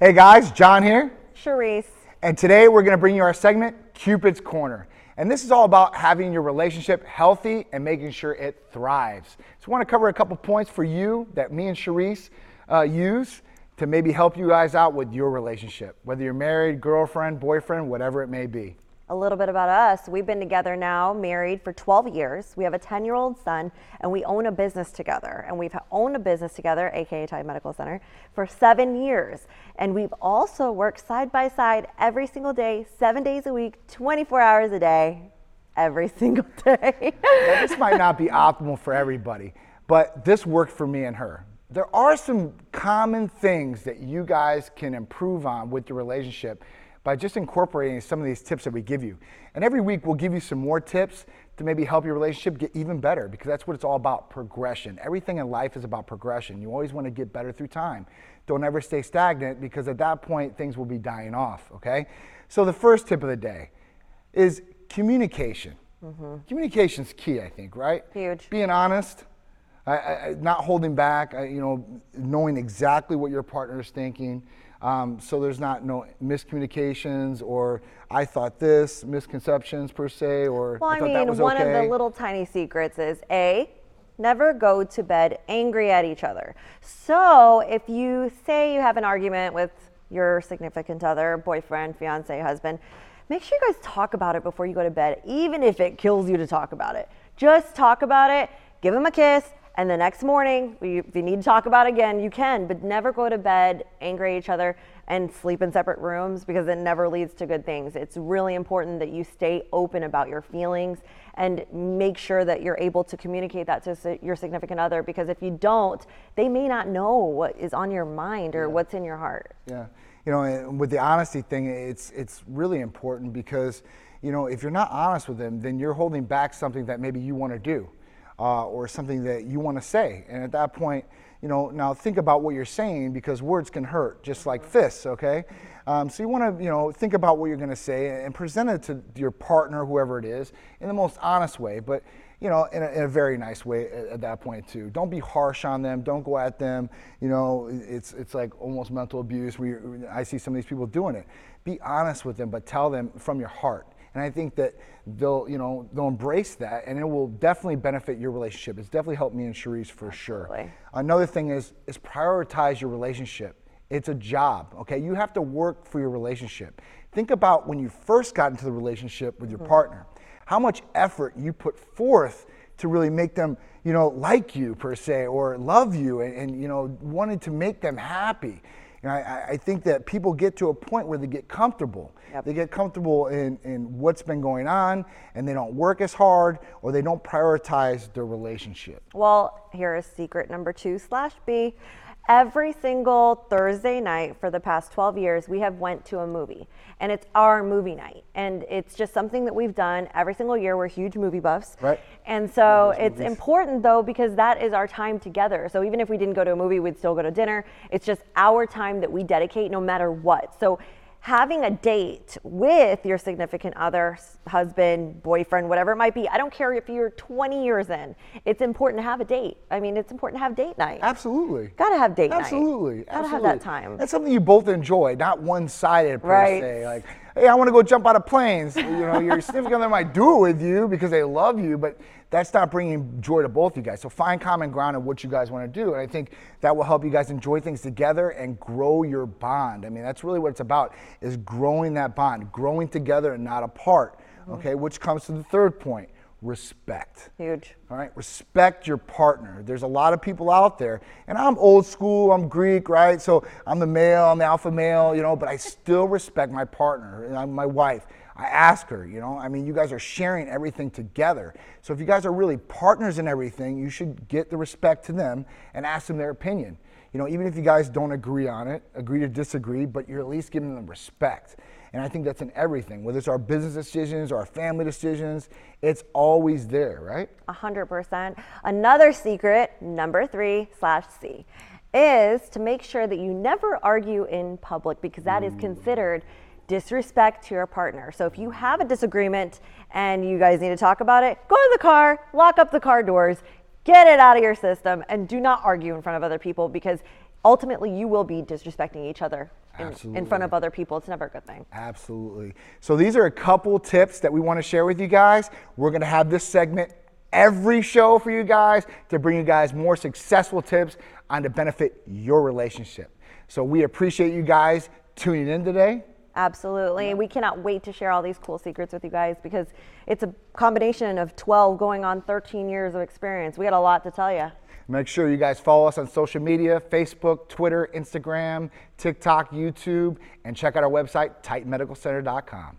Hey guys, John here. Charisse. And today we're going to bring you our segment, Cupid's Corner. And this is all about having your relationship healthy and making sure it thrives. So I want to cover a couple points for you that me and Charisse uh, use to maybe help you guys out with your relationship, whether you're married, girlfriend, boyfriend, whatever it may be a little bit about us. We've been together now, married for 12 years. We have a 10 year old son, and we own a business together. And we've owned a business together, aka Titan Medical Center, for seven years. And we've also worked side by side every single day, seven days a week, 24 hours a day, every single day. now, this might not be optimal for everybody, but this worked for me and her. There are some common things that you guys can improve on with your relationship by just incorporating some of these tips that we give you. And every week we'll give you some more tips to maybe help your relationship get even better because that's what it's all about progression. Everything in life is about progression. You always want to get better through time. Don't ever stay stagnant because at that point things will be dying off, okay? So the first tip of the day is communication. Mm-hmm. Communication's key, I think, right? Huge. Being honest, I, I, not holding back, I, you know, knowing exactly what your partner is thinking. Um, so there's not no miscommunications or I thought this, misconceptions per se, or well, I, I mean, one okay. of the little tiny secrets is A, never go to bed angry at each other. So if you say you have an argument with your significant other, boyfriend, fiance, husband, make sure you guys talk about it before you go to bed, even if it kills you to talk about it. Just talk about it, give him a kiss, and the next morning, if you need to talk about it again, you can, but never go to bed angry at each other and sleep in separate rooms because it never leads to good things. It's really important that you stay open about your feelings and make sure that you're able to communicate that to your significant other because if you don't, they may not know what is on your mind or yeah. what's in your heart. Yeah. You know, with the honesty thing, it's it's really important because, you know, if you're not honest with them, then you're holding back something that maybe you want to do uh, or something that you want to say. And at that point, you know, now think about what you're saying because words can hurt just like fists, okay? Um, so you want to, you know, think about what you're going to say and present it to your partner, whoever it is, in the most honest way, but you know, in a, in a very nice way at, at, that point too. Don't be harsh on them. Don't go at them. You know, it's it's like almost mental abuse. Where I see some of these people doing it. Be honest with them, but tell them from your heart. And I think that they'll, you know, they'll embrace that and it will definitely benefit your relationship. It's definitely helped me and Charisse for Absolutely. sure. Another thing is is prioritize your relationship. It's a job, okay? You have to work for your relationship. Think about when you first got into the relationship with your mm-hmm. partner, how much effort you put forth to really make them, you know, like you per se or love you and, and you know, wanted to make them happy. And I, I, think that people get to a point where they get comfortable. Yep. They get comfortable in, in what's been going on and they don't work as hard or they don't prioritize their relationship. Well, here is secret number two slash B every single Thursday night for the past 12 years, we have went to a movie and it's our movie night. And it's just something that we've done every single year. We're huge movie buffs. Right. And so it's movies. important though, because that is our time together. So even if we didn't go to a movie, we'd still go to dinner. It's just our time that we dedicate no matter what. So having a date with your significant other, husband, boyfriend, whatever it might be. I don't care if you're 20 years in. It's important to have a date. I mean, it's important to have date night. Absolutely. Got to have date Absolutely. night. Absolutely. Got to have that time. That's something you both enjoy, not one-sided per right. se. Like, hey, I want to go jump out of planes. You know, your significant other might do it with you because they love you, but that's not bringing joy to both you guys. So find common ground on what you guys want to do. And I think that will help you guys enjoy things together and grow your bond. I mean, that's really what it's about is growing that bond, growing together and not apart. Mm-hmm. Okay, which comes to the third point respect. Huge. All right, respect your partner. There's a lot of people out there, and I'm old school, I'm Greek, right? So I'm the male, I'm the alpha male, you know, but I still respect my partner, and my wife. I ask her, you know, I mean, you guys are sharing everything together. So if you guys are really partners in everything, you should get the respect to them and ask them their opinion. You know, even if you guys don't agree on it, agree to disagree, but you're at least giving them respect. And I think that's in everything, whether it's our business decisions or our family decisions, it's always there, right? A hundred percent. Another secret, number three slash C, is to make sure that you never argue in public because that is considered disrespect to your partner. So if you have a disagreement and you guys need to talk about it, go to the car, lock up the car doors, get it out of your system, and do not argue in front of other people because ultimately you will be disrespecting each other in, in front of other people. It's never a good thing. Absolutely. So these are a couple tips that we want to share with you guys. We're going to have this segment every show for you guys to bring you guys more successful tips on to benefit your relationship. So we appreciate you guys tuning in today. Absolutely. We cannot wait to share all these cool secrets with you guys because it's a combination of 12 going on 13 years of experience. We got a lot to tell you. Make sure you guys follow us on social media Facebook, Twitter, Instagram, TikTok, YouTube, and check out our website, titanmedicalcenter.com.